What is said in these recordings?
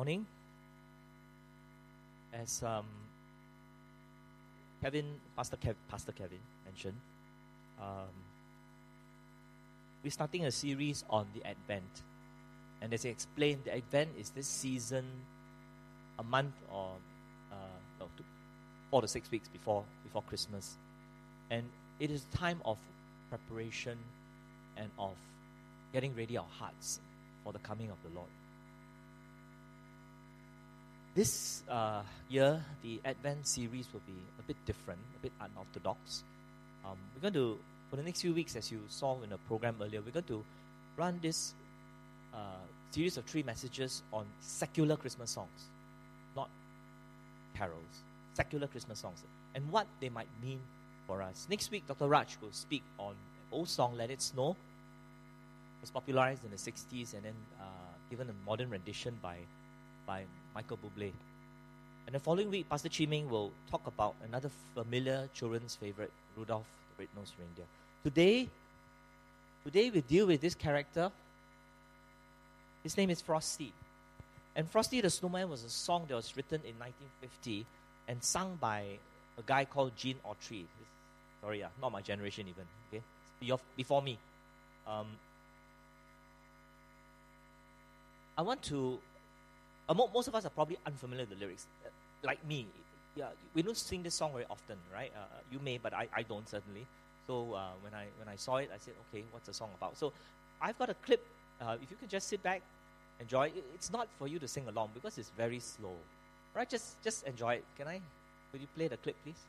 Morning. As um, Kevin, Pastor, Kev, Pastor Kevin mentioned, um, we're starting a series on the Advent. And as he explained, the Advent is this season, a month or uh, no, two, four to six weeks before before Christmas, and it is a time of preparation and of getting ready our hearts for the coming of the Lord. This uh, year, the Advent series will be a bit different, a bit unorthodox. Um, we're going to, for the next few weeks, as you saw in the program earlier, we're going to run this uh, series of three messages on secular Christmas songs, not carols, secular Christmas songs, and what they might mean for us. Next week, Dr. Raj will speak on an old song, Let It Snow. It was popularized in the 60s and then uh, given a modern rendition by, by Michael Bublé. And the following week, Pastor Chiming will talk about another familiar children's favorite, Rudolph the Red-Nosed Reindeer. Today, today we deal with this character. His name is Frosty. And Frosty the Snowman was a song that was written in 1950 and sung by a guy called Gene Autry. Sorry, yeah, not my generation even. Okay, before me. Um, I want to uh, most of us are probably unfamiliar with the lyrics. Uh, like me, yeah, we don't sing this song very often, right? Uh, you may, but I, I don't certainly. So uh, when I when I saw it, I said, okay, what's the song about? So I've got a clip. Uh, if you can just sit back, enjoy. It. It's not for you to sing along because it's very slow, right? Just just enjoy it. Can I? Would you play the clip, please?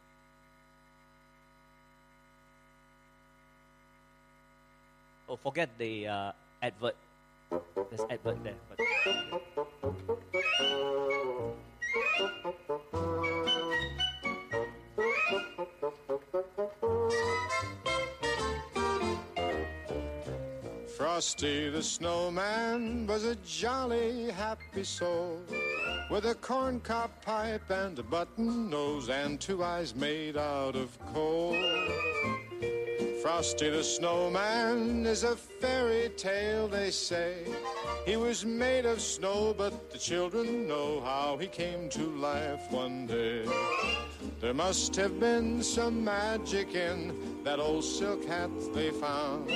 Oh, forget the uh, advert. There's advert there. But Frosty the snowman was a jolly, happy soul with a corncob pipe and a button nose and two eyes made out of coal. Frosty the snowman is a fairy tale, they say. He was made of snow, but the children know how he came to life one day. There must have been some magic in that old silk hat they found.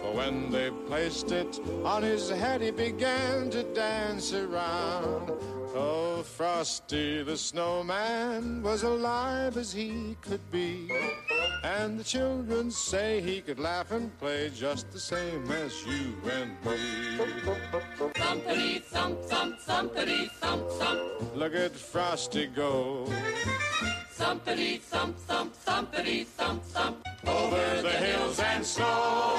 For when they placed it on his head, he began to dance around. Oh, Frosty the snowman was alive as he could be. And the children say he could laugh and play just the same as you and me. Thumpity thump thump thumpity thump thump. Look at Frosty go. Thumpity thump thump thumpity thump thump. Over the hills and snow.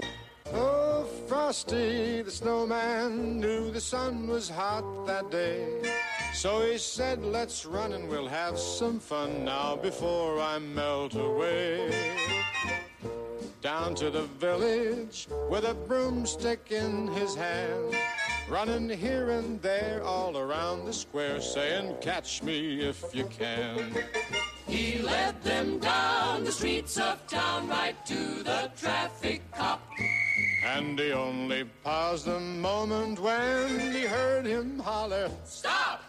Oh, Frosty the snowman knew the sun was hot that day. So he said, let's run and we'll have some fun now before I melt away. Down to the village with a broomstick in his hand. Running here and there all around the square saying, catch me if you can. He led them down the streets of town right to the traffic cop. And he only paused a moment when he heard him holler, Stop!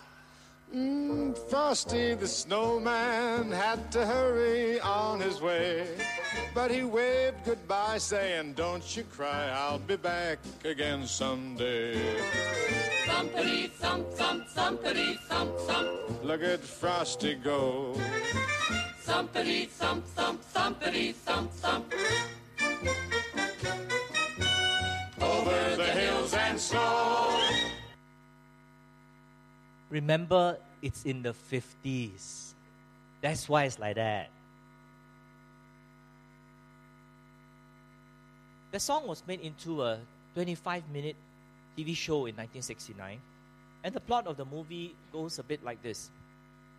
Mm, Frosty the snowman had to hurry on his way. But he waved goodbye, saying, Don't you cry, I'll be back again someday. Thumpity thump thump thumpity thump thump. Look at Frosty go. Thumpity thump thump thumpity thump thump. Remember, it's in the 50s. That's why it's like that. The song was made into a 25 minute TV show in 1969. And the plot of the movie goes a bit like this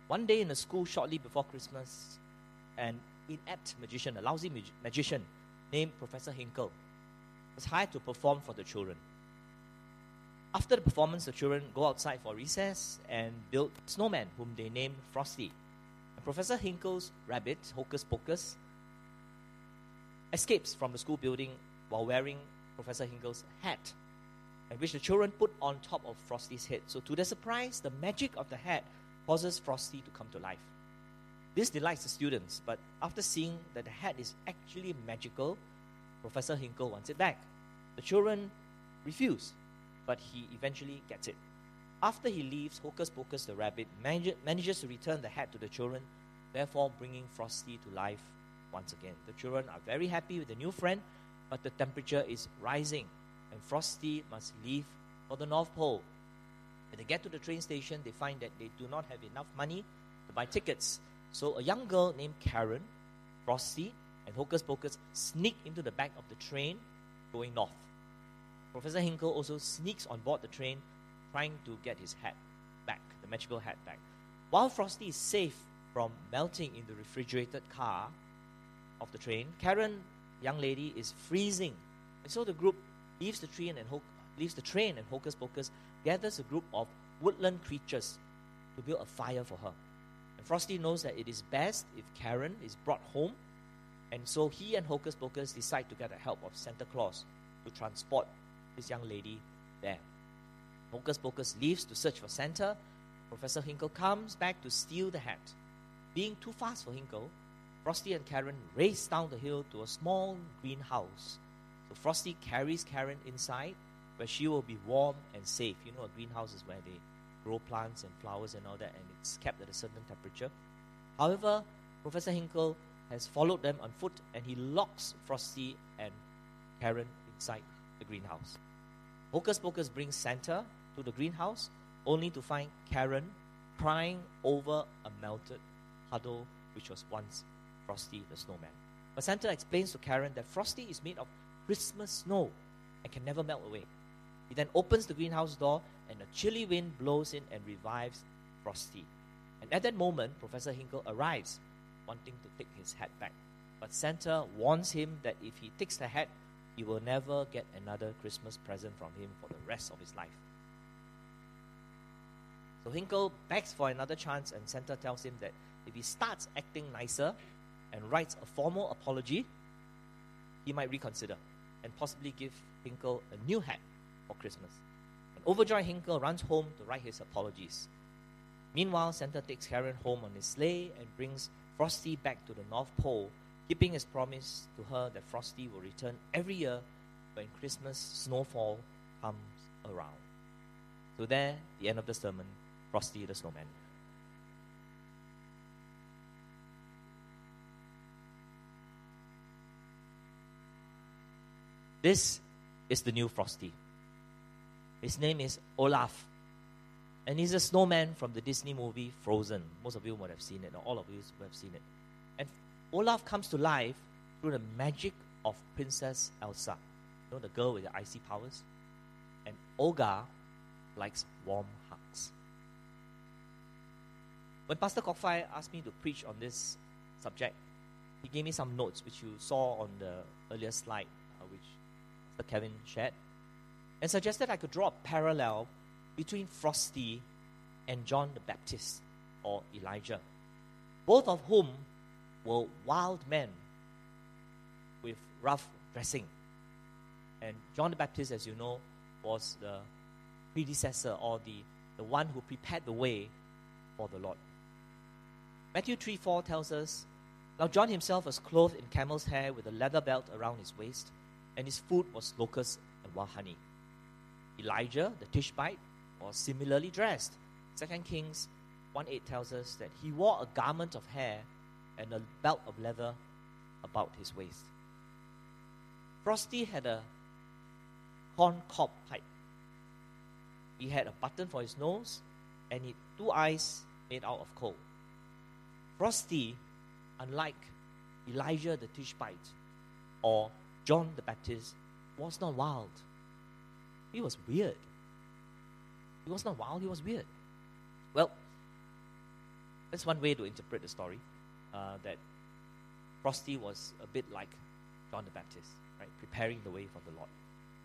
One day in a school shortly before Christmas, an inept magician, a lousy mag- magician named Professor Hinkle, was hired to perform for the children. After the performance, the children go outside for recess and build snowman, whom they name Frosty. And Professor Hinkle's rabbit, Hocus Pocus, escapes from the school building while wearing Professor Hinkle's hat. which the children put on top of Frosty's head. So, to their surprise, the magic of the hat causes Frosty to come to life. This delights the students, but after seeing that the hat is actually magical, Professor Hinkle wants it back. The children refuse, but he eventually gets it. After he leaves, Hocus Pocus the rabbit manage- manages to return the hat to the children, therefore bringing Frosty to life once again. The children are very happy with the new friend, but the temperature is rising, and Frosty must leave for the North Pole. When they get to the train station, they find that they do not have enough money to buy tickets. So a young girl named Karen, Frosty, and Hocus Pocus sneak into the back of the train going north. Professor Hinkle also sneaks on board the train, trying to get his hat back, the magical hat back. While Frosty is safe from melting in the refrigerated car of the train, Karen, young lady, is freezing. And so the group leaves the train and Ho- leaves the train and Hocus Pocus gathers a group of woodland creatures to build a fire for her. And Frosty knows that it is best if Karen is brought home, and so he and Hocus Pocus decide to get the help of Santa Claus to transport this young lady there. Hocus Pocus leaves to search for Santa. Professor Hinkle comes back to steal the hat. Being too fast for Hinkle, Frosty and Karen race down the hill to a small greenhouse. So Frosty carries Karen inside where she will be warm and safe. You know, a greenhouse is where they grow plants and flowers and all that, and it's kept at a certain temperature. However, Professor Hinkle has followed them on foot and he locks Frosty and Karen inside the greenhouse. Hocus Pocus brings Santa to the greenhouse only to find Karen crying over a melted puddle which was once Frosty the snowman. But Santa explains to Karen that Frosty is made of Christmas snow and can never melt away. He then opens the greenhouse door and a chilly wind blows in and revives Frosty. And at that moment, Professor Hinkle arrives, wanting to take his hat back. But Santa warns him that if he takes the hat, he will never get another Christmas present from him for the rest of his life. So Hinkle begs for another chance, and Santa tells him that if he starts acting nicer and writes a formal apology, he might reconsider and possibly give Hinkle a new hat for Christmas. And overjoyed Hinkle runs home to write his apologies. Meanwhile, Santa takes Karen home on his sleigh and brings Frosty back to the North Pole, keeping his promise to her that Frosty will return every year when Christmas snowfall comes around. So there, the end of the sermon, Frosty the Snowman. This is the new Frosty. His name is Olaf. And he's a snowman from the Disney movie Frozen. Most of you would have seen it, or all of you would have seen it. Olaf comes to life through the magic of Princess Elsa. You know, the girl with the icy powers? And Olaf likes warm hugs. When Pastor Kokfai asked me to preach on this subject, he gave me some notes which you saw on the earlier slide, uh, which Pastor Kevin shared, and suggested I could draw a parallel between Frosty and John the Baptist or Elijah, both of whom were wild men with rough dressing. And John the Baptist, as you know, was the predecessor or the, the one who prepared the way for the Lord. Matthew 3 4 tells us Now John himself was clothed in camel's hair with a leather belt around his waist, and his food was locusts and wild honey. Elijah, the Tishbite, was similarly dressed. 2 Kings 1 8 tells us that he wore a garment of hair and a belt of leather about his waist. Frosty had a corn cob pipe. He had a button for his nose and he two eyes made out of coal. Frosty, unlike Elijah the Tishbite or John the Baptist, was not wild. He was weird. He was not wild, he was weird. Well, that's one way to interpret the story. Uh, that Frosty was a bit like John the Baptist, right? Preparing the way for the Lord.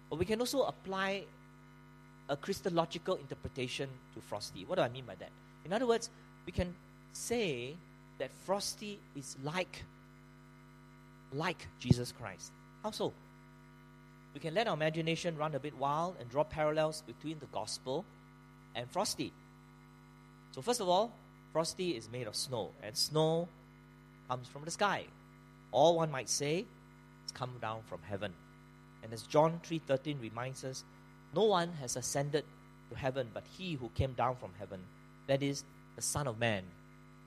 But we can also apply a Christological interpretation to Frosty. What do I mean by that? In other words, we can say that Frosty is like like Jesus Christ. How so? we can let our imagination run a bit wild and draw parallels between the gospel and Frosty. So, first of all, Frosty is made of snow, and snow comes from the sky. All one might say, it's come down from heaven. And as John 3:13 reminds us, no one has ascended to heaven but he who came down from heaven, that is the Son of Man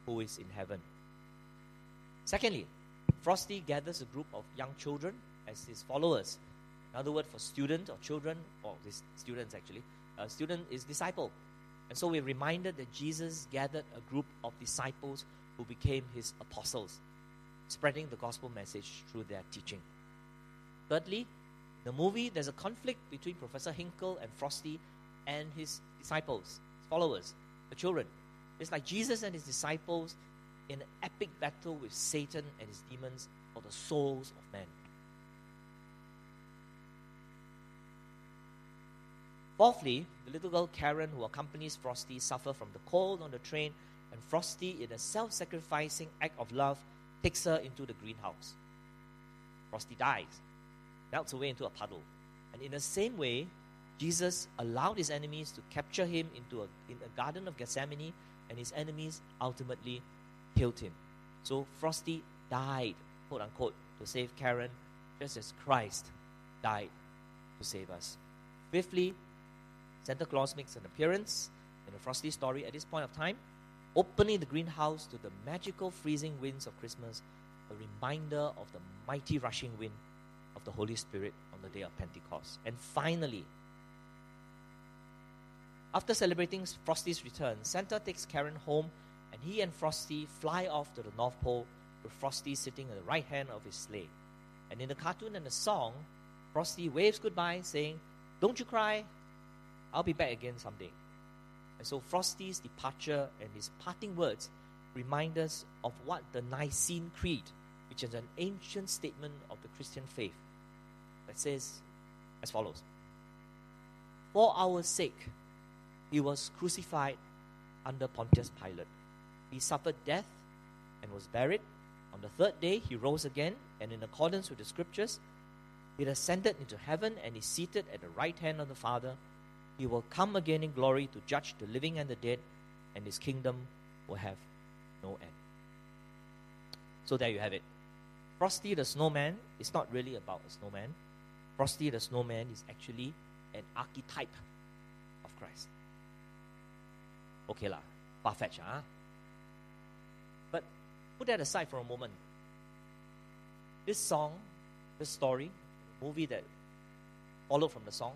who is in heaven. Secondly, Frosty gathers a group of young children as his followers. Another word for student or children, or this students actually, a student is disciple. And so we're reminded that Jesus gathered a group of disciples who became his apostles, spreading the gospel message through their teaching. Thirdly, the movie, there's a conflict between Professor Hinkle and Frosty and his disciples, his followers, the children. It's like Jesus and his disciples in an epic battle with Satan and his demons for the souls of men. Fourthly, the little girl Karen, who accompanies Frosty, suffers from the cold on the train, and Frosty, in a self sacrificing act of love, takes her into the greenhouse. Frosty dies, melts away into a puddle. And in the same way, Jesus allowed his enemies to capture him into a, in a garden of Gethsemane, and his enemies ultimately killed him. So Frosty died, quote unquote, to save Karen, just as Christ died to save us. Fifthly, Santa Claus makes an appearance in the Frosty story at this point of time, opening the greenhouse to the magical freezing winds of Christmas, a reminder of the mighty rushing wind of the Holy Spirit on the day of Pentecost. And finally, after celebrating Frosty's return, Santa takes Karen home and he and Frosty fly off to the North Pole with Frosty sitting at the right hand of his sleigh. And in the cartoon and the song, Frosty waves goodbye, saying, Don't you cry, I'll be back again someday. And so Frosty's departure and his parting words remind us of what the Nicene Creed, which is an ancient statement of the Christian faith, that says as follows For our sake, he was crucified under Pontius Pilate. He suffered death and was buried. On the third day, he rose again, and in accordance with the scriptures, he ascended into heaven and is seated at the right hand of the Father. He will come again in glory to judge the living and the dead, and his kingdom will have no end. So there you have it. Frosty the Snowman is not really about a snowman. Frosty the Snowman is actually an archetype of Christ. Okay lah, far-fetched, huh? But put that aside for a moment. This song, this story, movie that followed from the song,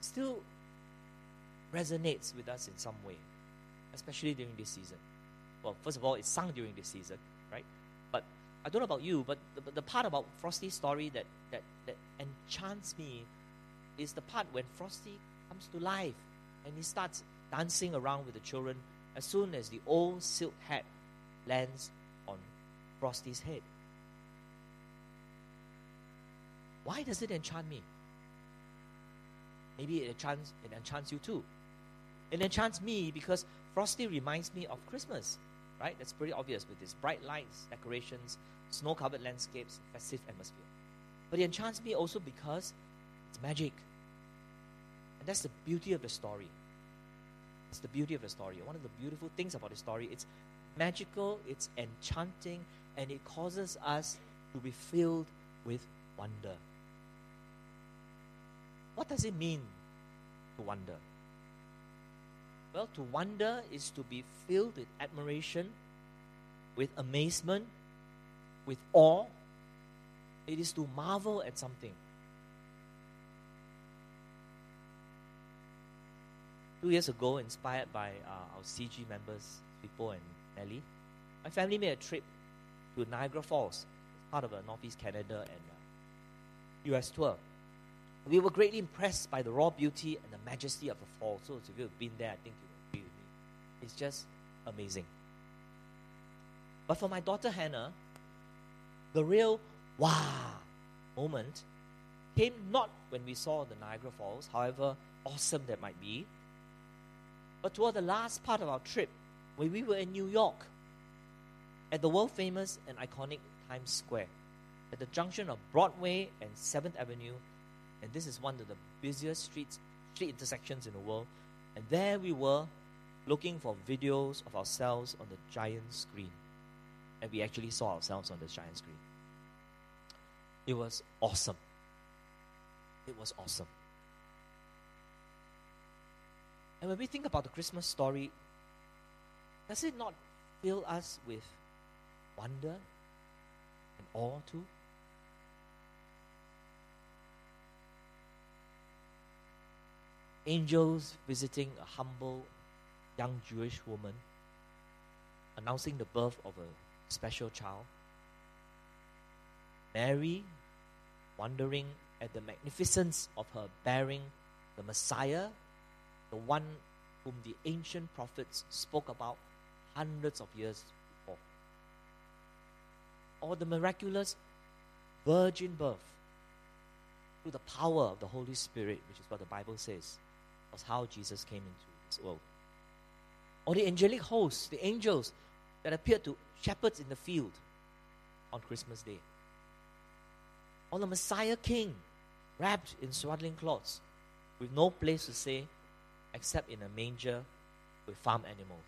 still resonates with us in some way, especially during this season. Well, first of all, it's sung during this season, right? But I don't know about you, but the, the part about Frosty's story that, that, that enchants me is the part when Frosty comes to life and he starts dancing around with the children as soon as the old silk hat lands on Frosty's head. Why does it enchant me? Maybe it enchants, it enchants you too. It enchants me because Frosty reminds me of Christmas, right? That's pretty obvious with its bright lights, decorations, snow covered landscapes, festive atmosphere. But it enchants me also because it's magic. And that's the beauty of the story. It's the beauty of the story. One of the beautiful things about the story, it's magical, it's enchanting, and it causes us to be filled with wonder. What does it mean to wonder? Well, to wonder is to be filled with admiration, with amazement, with awe. It is to marvel at something. Two years ago, inspired by uh, our CG members, Pipo and Nelly, my family made a trip to Niagara Falls, part of a Northeast Canada and uh, US tour. We were greatly impressed by the raw beauty and the majesty of the falls. So, if you've been there, I think you agree with me. It's just amazing. But for my daughter Hannah, the real wow moment came not when we saw the Niagara Falls, however awesome that might be, but toward the last part of our trip, when we were in New York, at the world famous and iconic Times Square, at the junction of Broadway and 7th Avenue, And this is one of the busiest streets, street intersections in the world. And there we were looking for videos of ourselves on the giant screen. And we actually saw ourselves on the giant screen. It was awesome. It was awesome. And when we think about the Christmas story, does it not fill us with wonder and awe too? Angels visiting a humble young Jewish woman, announcing the birth of a special child. Mary wondering at the magnificence of her bearing the Messiah, the one whom the ancient prophets spoke about hundreds of years before. Or the miraculous virgin birth through the power of the Holy Spirit, which is what the Bible says, was how Jesus came into this world. Or the angelic hosts, the angels that appeared to shepherds in the field on Christmas Day. Or the Messiah King, wrapped in swaddling cloths, with no place to stay except in a manger with farm animals.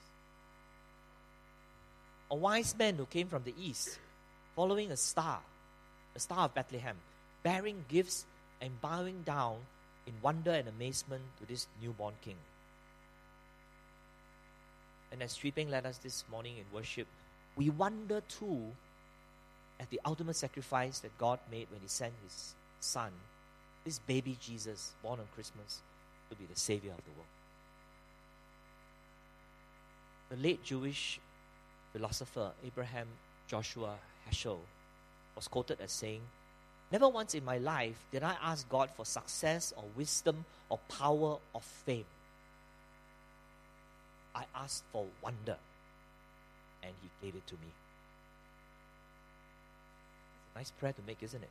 A wise man who came from the east, following a star, the star of Bethlehem, bearing gifts and bowing down in wonder and amazement to this newborn king. And as Sweeping led us this morning in worship, we wonder too at the ultimate sacrifice that God made when He sent His Son, this baby Jesus, born on Christmas, to be the Savior of the world. The late Jewish philosopher Abraham Joshua Heschel was quoted as saying, Never once in my life did I ask God for success or wisdom or power or fame. I asked for wonder, and He gave it to me. Nice prayer to make, isn't it?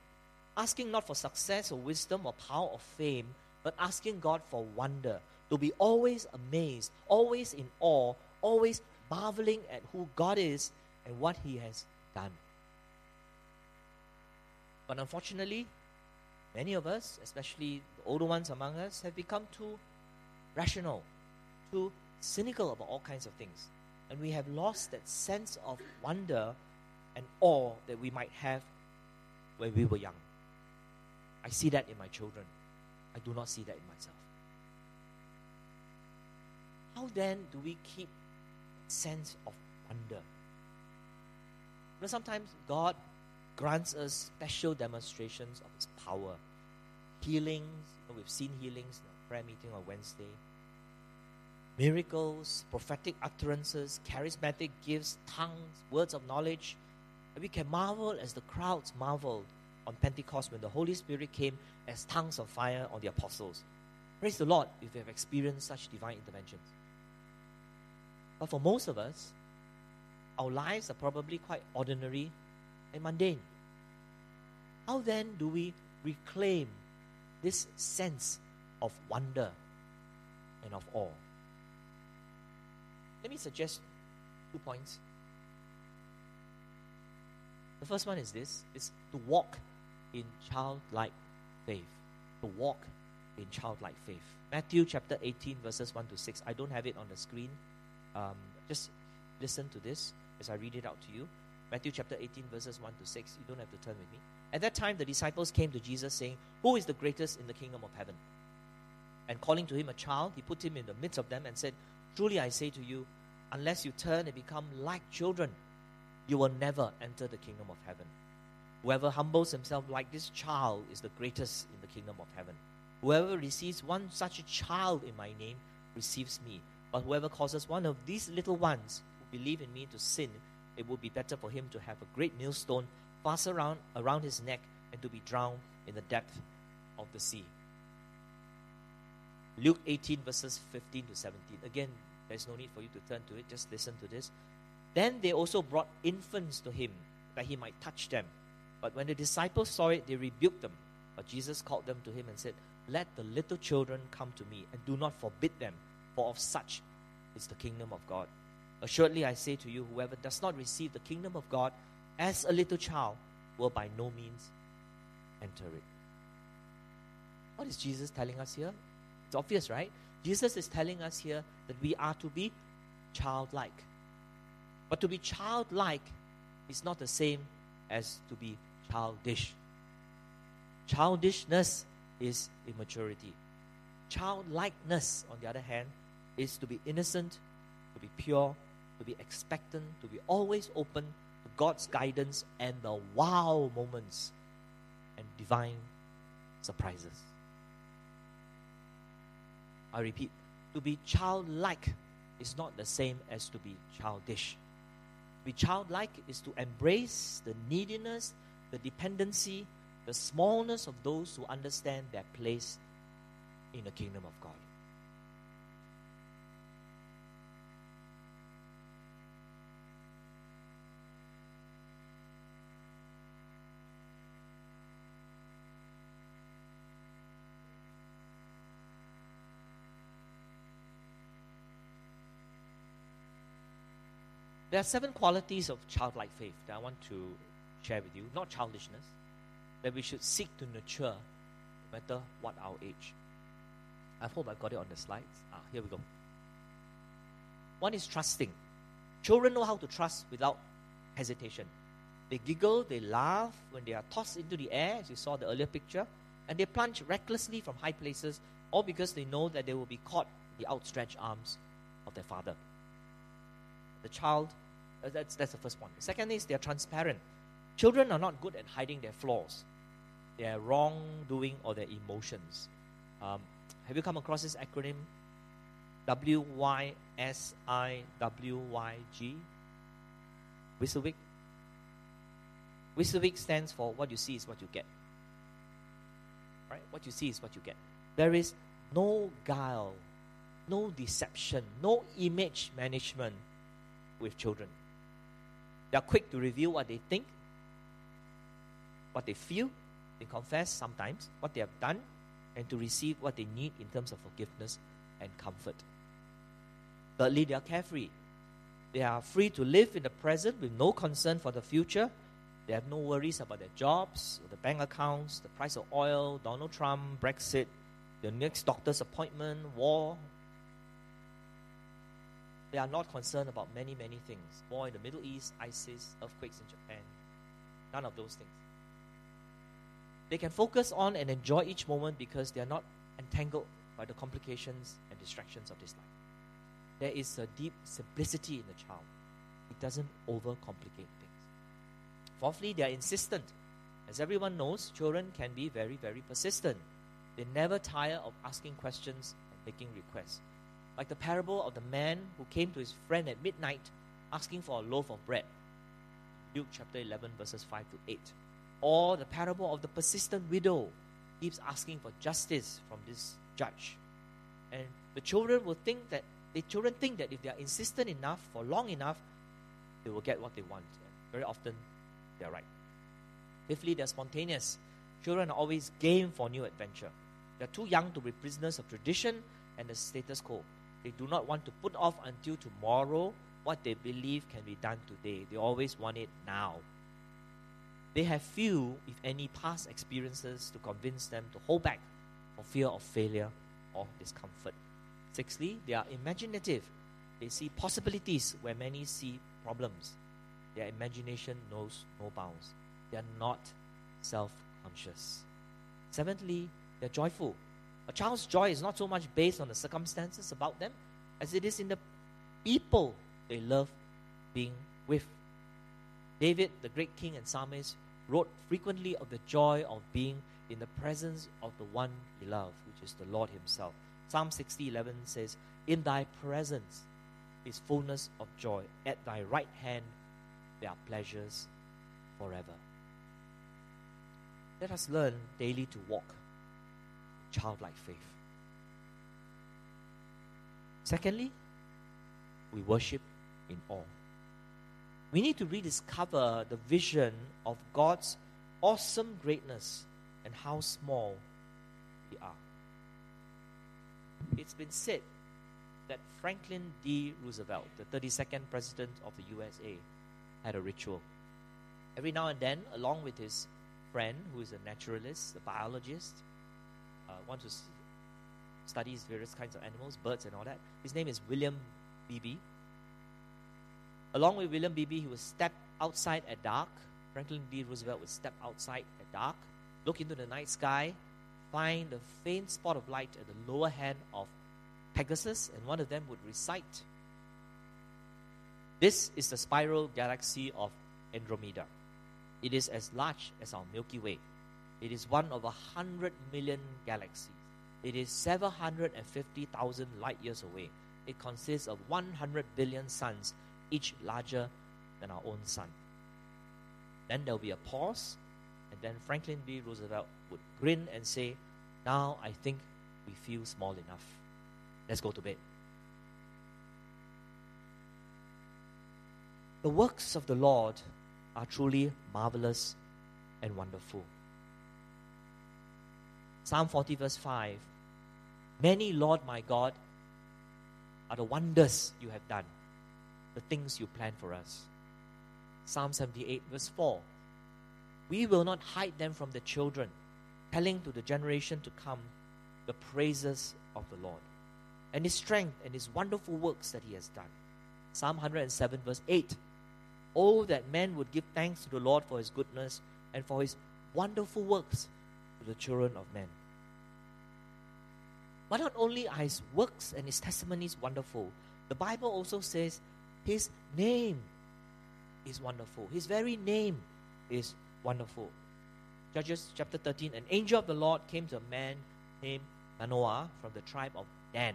Asking not for success or wisdom or power or fame, but asking God for wonder, to be always amazed, always in awe, always marveling at who God is and what He has done. But unfortunately, many of us, especially the older ones among us, have become too rational, too cynical about all kinds of things. And we have lost that sense of wonder and awe that we might have when we were young. I see that in my children. I do not see that in myself. How then do we keep sense of wonder? You know, sometimes God grants us special demonstrations of His power. Healings, we've seen healings in our prayer meeting on Wednesday. Miracles, prophetic utterances, charismatic gifts, tongues, words of knowledge. And we can marvel as the crowds marveled on Pentecost when the Holy Spirit came as tongues of fire on the apostles. Praise the Lord if we have experienced such divine interventions. But for most of us, our lives are probably quite ordinary and mundane. How then do we reclaim this sense of wonder and of awe? Let me suggest two points. The first one is this is to walk in childlike faith. To walk in childlike faith. Matthew chapter 18, verses 1 to 6. I don't have it on the screen. Um, just listen to this as I read it out to you. Matthew chapter 18, verses 1 to 6. You don't have to turn with me. At that time, the disciples came to Jesus, saying, Who is the greatest in the kingdom of heaven? And calling to him a child, he put him in the midst of them and said, Truly I say to you, unless you turn and become like children, you will never enter the kingdom of heaven. Whoever humbles himself like this child is the greatest in the kingdom of heaven. Whoever receives one such a child in my name receives me. But whoever causes one of these little ones who believe in me to sin, it would be better for him to have a great millstone fast around, around his neck and to be drowned in the depth of the sea. Luke 18, verses 15 to 17. Again, there's no need for you to turn to it, just listen to this. Then they also brought infants to him that he might touch them. But when the disciples saw it, they rebuked them. But Jesus called them to him and said, Let the little children come to me, and do not forbid them, for of such is the kingdom of God. Assuredly, I say to you, whoever does not receive the kingdom of God as a little child will by no means enter it. What is Jesus telling us here? It's obvious, right? Jesus is telling us here that we are to be childlike. But to be childlike is not the same as to be childish. Childishness is immaturity. Childlikeness, on the other hand, is to be innocent, to be pure, to be expectant, to be always open to God's guidance and the wow moments and divine surprises. I repeat, to be childlike is not the same as to be childish. To be childlike is to embrace the neediness, the dependency, the smallness of those who understand their place in the kingdom of God. There are seven qualities of childlike faith that I want to share with you, not childishness, that we should seek to nurture no matter what our age. I hope I got it on the slides. Ah, here we go. One is trusting. Children know how to trust without hesitation. They giggle, they laugh when they are tossed into the air, as you saw the earlier picture, and they plunge recklessly from high places, all because they know that they will be caught in the outstretched arms of their father. The child uh, that's, that's the first point. The second is they're transparent. Children are not good at hiding their flaws, their wrongdoing, or their emotions. Um, have you come across this acronym? W Y S I W Y G? WYSIWYG? WYSIWYG stands for what you see is what you get. Right? What you see is what you get. There is no guile, no deception, no image management with children. They are quick to reveal what they think, what they feel, they confess sometimes what they have done, and to receive what they need in terms of forgiveness and comfort. Thirdly, they are carefree. They are free to live in the present with no concern for the future. They have no worries about their jobs, the bank accounts, the price of oil, Donald Trump, Brexit, the next doctor's appointment, war, they are not concerned about many, many things. War in the Middle East, ISIS, earthquakes in Japan. None of those things. They can focus on and enjoy each moment because they are not entangled by the complications and distractions of this life. There is a deep simplicity in the child. It doesn't overcomplicate things. Fourthly, they are insistent. As everyone knows, children can be very, very persistent. They never tire of asking questions and making requests like the parable of the man who came to his friend at midnight asking for a loaf of bread. Luke chapter 11, verses 5 to 8. Or the parable of the persistent widow keeps asking for justice from this judge. And the children will think that the children think that if they are insistent enough for long enough, they will get what they want. And very often they're right. Fifthly, they're spontaneous. Children are always game for new adventure. They're too young to be prisoners of tradition and the status quo. They do not want to put off until tomorrow what they believe can be done today. They always want it now. They have few, if any, past experiences to convince them to hold back for fear of failure or discomfort. Sixthly, they are imaginative. They see possibilities where many see problems. Their imagination knows no bounds. They are not self conscious. Seventhly, they're joyful. A child's joy is not so much based on the circumstances about them as it is in the people they love being with. David, the great king and psalmist, wrote frequently of the joy of being in the presence of the one he loved, which is the Lord himself. Psalm 60:11 says, "In thy presence is fullness of joy; at thy right hand there are pleasures forever." Let us learn daily to walk childlike faith. Secondly, we worship in awe. We need to rediscover the vision of God's awesome greatness and how small we are. It's been said that Franklin D. Roosevelt, the 32nd President of the USA, had a ritual. Every now and then, along with his friend, who is a naturalist, a biologist, uh, want to s- study various kinds of animals, birds, and all that. His name is William Beebe. Along with William Beebe, he would step outside at dark. Franklin D. Roosevelt would step outside at dark, look into the night sky, find a faint spot of light at the lower hand of Pegasus, and one of them would recite. This is the spiral galaxy of Andromeda. It is as large as our Milky Way. It is one of a hundred million galaxies. It is 750,000 light years away. It consists of 100 billion suns, each larger than our own sun. Then there will be a pause, and then Franklin D. Roosevelt would grin and say, Now I think we feel small enough. Let's go to bed. The works of the Lord are truly marvelous and wonderful. Psalm 40, verse 5 Many, Lord my God, are the wonders you have done, the things you plan for us. Psalm 78, verse 4 We will not hide them from the children, telling to the generation to come the praises of the Lord and his strength and his wonderful works that he has done. Psalm 107, verse 8 Oh, that men would give thanks to the Lord for his goodness and for his wonderful works to the children of men. But not only are his works and his testimonies wonderful, the Bible also says his name is wonderful. His very name is wonderful. Judges chapter 13 An angel of the Lord came to a man named Manoah from the tribe of Dan,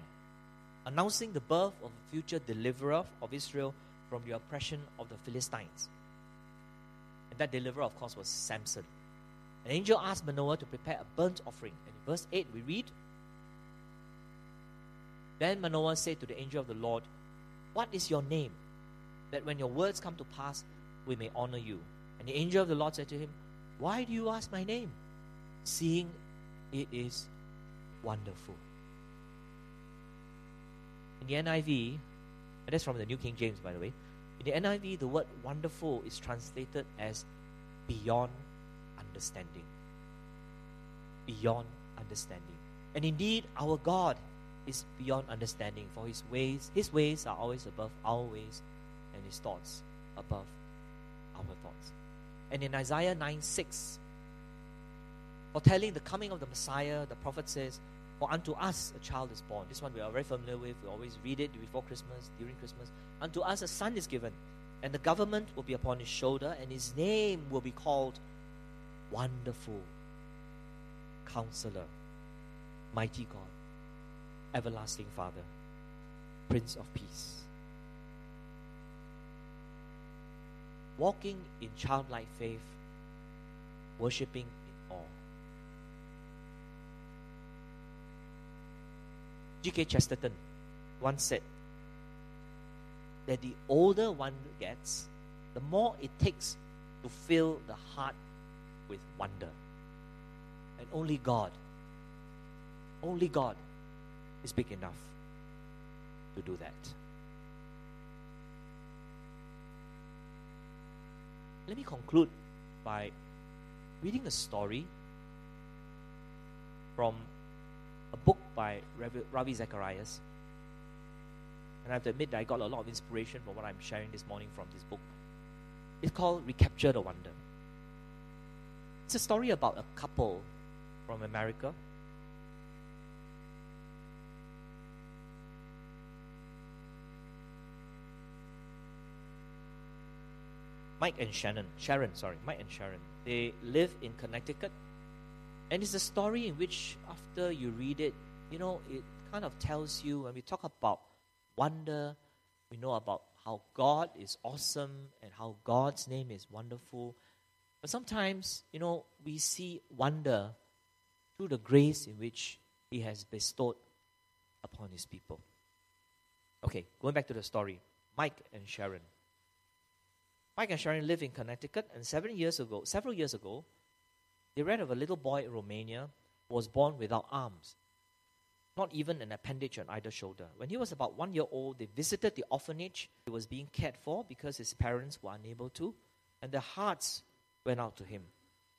announcing the birth of a future deliverer of Israel from the oppression of the Philistines. And that deliverer, of course, was Samson. An angel asked Manoah to prepare a burnt offering. And in verse 8, we read Then Manoah said to the angel of the Lord, What is your name? That when your words come to pass, we may honor you. And the angel of the Lord said to him, Why do you ask my name? Seeing it is wonderful. In the NIV, and that's from the New King James, by the way. In the NIV, the word wonderful is translated as beyond understanding. Beyond understanding. And indeed, our God is beyond understanding, for his ways, his ways are always above our ways, and his thoughts above our thoughts. And in Isaiah 9 6, foretelling the coming of the Messiah, the prophet says, For unto us a child is born. This one we are very familiar with. We always read it before Christmas, during Christmas. Unto us a son is given, and the government will be upon his shoulder, and his name will be called Wonderful, Counselor, Mighty God, Everlasting Father, Prince of Peace. Walking in childlike faith, worshipping in awe. G.K. Chesterton once said that the older one gets, the more it takes to fill the heart with wonder. And only God, only God is big enough to do that. Let me conclude by reading a story from a book by Ravi, Zacharias. And I have to admit that I got a lot of inspiration from what I'm sharing this morning from this book. It's called Recapture the Wonder. It's a story about a couple from America. Mike and Shannon, Sharon, sorry, Mike and Sharon. They live in Connecticut. And it's a story in which, after you read it, you know, it kind of tells you, when we talk about wonder, we know about how God is awesome and how God's name is wonderful. But sometimes, you know, we see wonder through the grace in which He has bestowed upon His people. Okay, going back to the story Mike and Sharon. Mike and Sharon live in Connecticut, and seven years ago, several years ago, they read of a little boy in Romania who was born without arms, not even an appendage on either shoulder. When he was about one year old, they visited the orphanage. He was being cared for because his parents were unable to, and their hearts went out to him.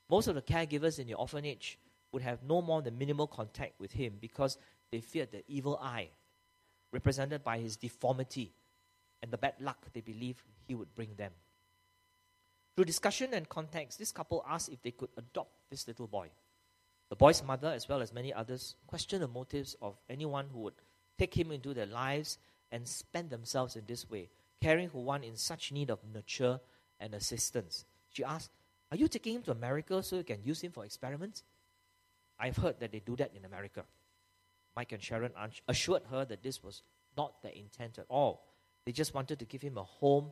Most of the caregivers in the orphanage would have no more than minimal contact with him because they feared the evil eye, represented by his deformity and the bad luck they believed he would bring them. Through discussion and context, this couple asked if they could adopt this little boy. The boy's mother, as well as many others, questioned the motives of anyone who would take him into their lives and spend themselves in this way, caring for one in such need of nurture and assistance. She asked, Are you taking him to America so you can use him for experiments? I've heard that they do that in America. Mike and Sharon assured her that this was not their intent at all. They just wanted to give him a home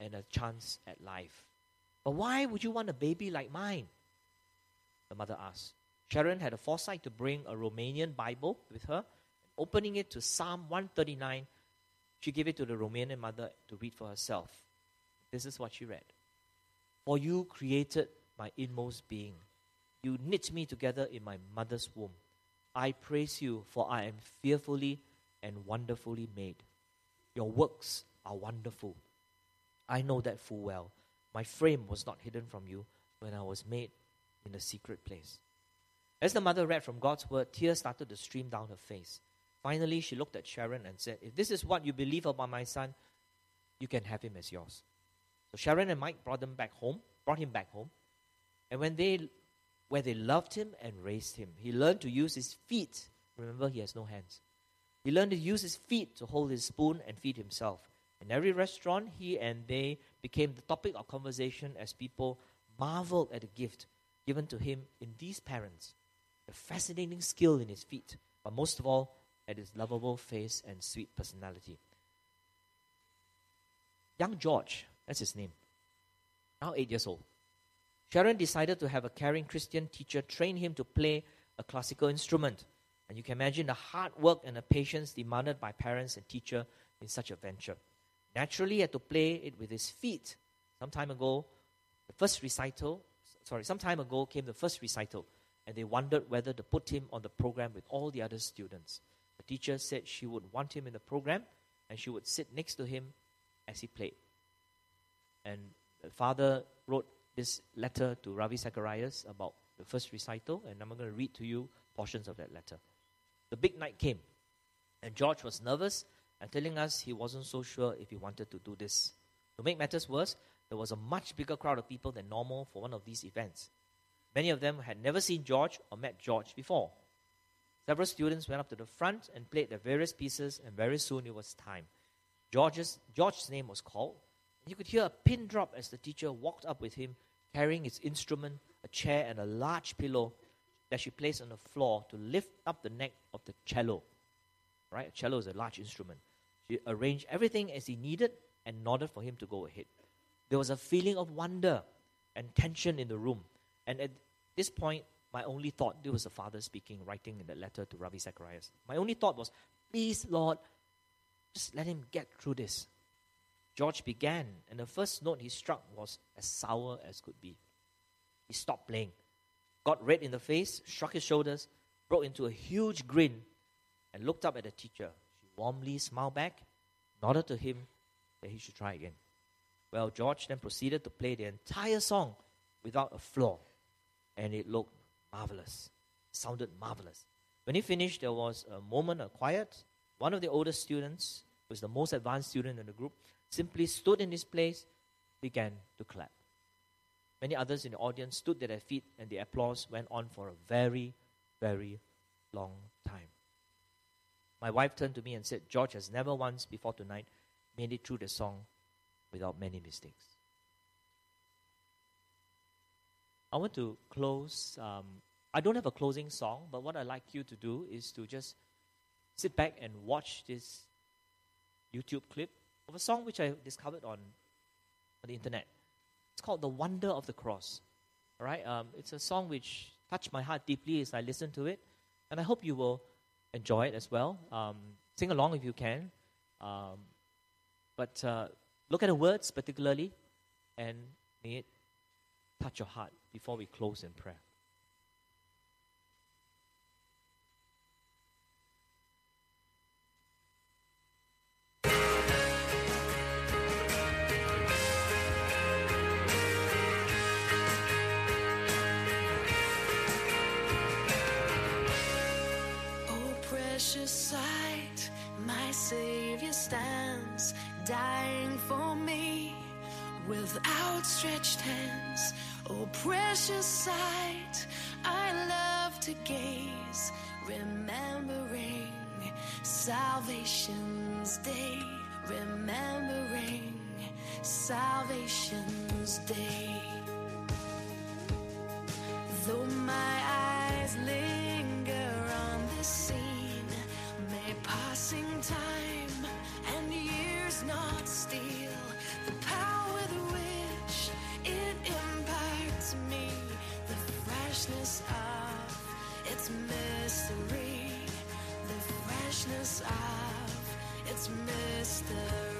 and a chance at life. But why would you want a baby like mine? The mother asked. Sharon had a foresight to bring a Romanian Bible with her. Opening it to Psalm 139, she gave it to the Romanian mother to read for herself. This is what she read For you created my inmost being. You knit me together in my mother's womb. I praise you, for I am fearfully and wonderfully made. Your works are wonderful. I know that full well. My frame was not hidden from you when I was made in the secret place. As the mother read from God's word, tears started to stream down her face. Finally, she looked at Sharon and said, If this is what you believe about my son, you can have him as yours. Sharon and Mike brought him back home, brought him back home. And when they where they loved him and raised him, he learned to use his feet. Remember, he has no hands. He learned to use his feet to hold his spoon and feed himself. In every restaurant, he and they became the topic of conversation as people marveled at the gift given to him in these parents the fascinating skill in his feet, but most of all, at his lovable face and sweet personality. Young George, that's his name, now eight years old. Sharon decided to have a caring Christian teacher train him to play a classical instrument. And you can imagine the hard work and the patience demanded by parents and teacher in such a venture. Naturally, he had to play it with his feet. Some time ago, the first recital, sorry, some time ago came the first recital and they wondered whether to put him on the program with all the other students. The teacher said she would want him in the program and she would sit next to him as he played. And the father wrote this letter to Ravi Zacharias about the first recital, and I'm going to read to you portions of that letter. The big night came, and George was nervous and telling us he wasn't so sure if he wanted to do this. To make matters worse, there was a much bigger crowd of people than normal for one of these events. Many of them had never seen George or met George before. Several students went up to the front and played their various pieces, and very soon it was time. George's, George's name was called. You could hear a pin drop as the teacher walked up with him, carrying his instrument, a chair, and a large pillow that she placed on the floor to lift up the neck of the cello. Right? A cello is a large instrument. She arranged everything as he needed and nodded for him to go ahead. There was a feeling of wonder and tension in the room. And at this point, my only thought, this was the father speaking, writing in the letter to Ravi Zacharias. My only thought was, please, Lord, just let him get through this. George began, and the first note he struck was as sour as could be. He stopped playing, got red in the face, shrugged his shoulders, broke into a huge grin, and looked up at the teacher. She warmly smiled back, nodded to him that he should try again. Well, George then proceeded to play the entire song without a flaw and it looked marvelous, sounded marvelous. When he finished, there was a moment of quiet. One of the oldest students, who was the most advanced student in the group, simply stood in his place, began to clap. Many others in the audience stood at their feet, and the applause went on for a very, very long time. My wife turned to me and said, George has never once before tonight made it through the song without many mistakes. I want to close. Um, I don't have a closing song, but what I'd like you to do is to just sit back and watch this YouTube clip of a song which I discovered on, on the internet. It's called The Wonder of the Cross. All right? Um, it's a song which touched my heart deeply as I listened to it, and I hope you will enjoy it as well. Um, sing along if you can. Um, but uh, look at the words particularly, and may it touch your heart before we close in prayer. Precious sight, I love to gaze, remembering salvation's day, remembering salvation's day. Though my freshness of its mystery, the freshness of its mystery.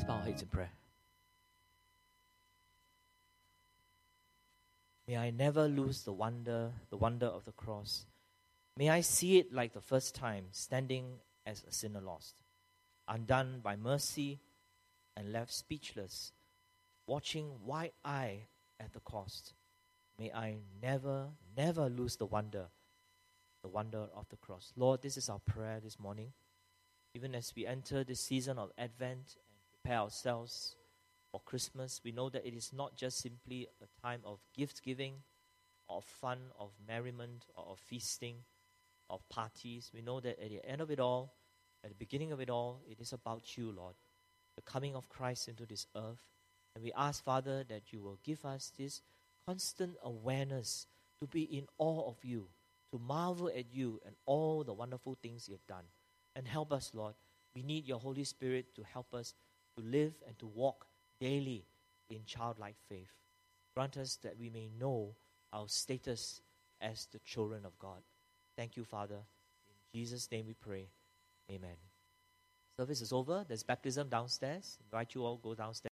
Let's bow our heads in prayer. May I never lose the wonder, the wonder of the cross. May I see it like the first time, standing as a sinner lost, undone by mercy and left speechless, watching wide eye at the cost. May I never, never lose the wonder, the wonder of the cross. Lord, this is our prayer this morning. Even as we enter this season of Advent prepare ourselves for Christmas, we know that it is not just simply a time of gift giving, of fun, of merriment, or of feasting, of parties. We know that at the end of it all, at the beginning of it all, it is about you, Lord, the coming of Christ into this earth. And we ask, Father, that you will give us this constant awareness to be in awe of you, to marvel at you and all the wonderful things you have done. And help us, Lord. We need your Holy Spirit to help us to live and to walk daily in childlike faith. Grant us that we may know our status as the children of God. Thank you, Father. In Jesus' name we pray. Amen. Service is over. There's baptism downstairs. Invite you all go downstairs.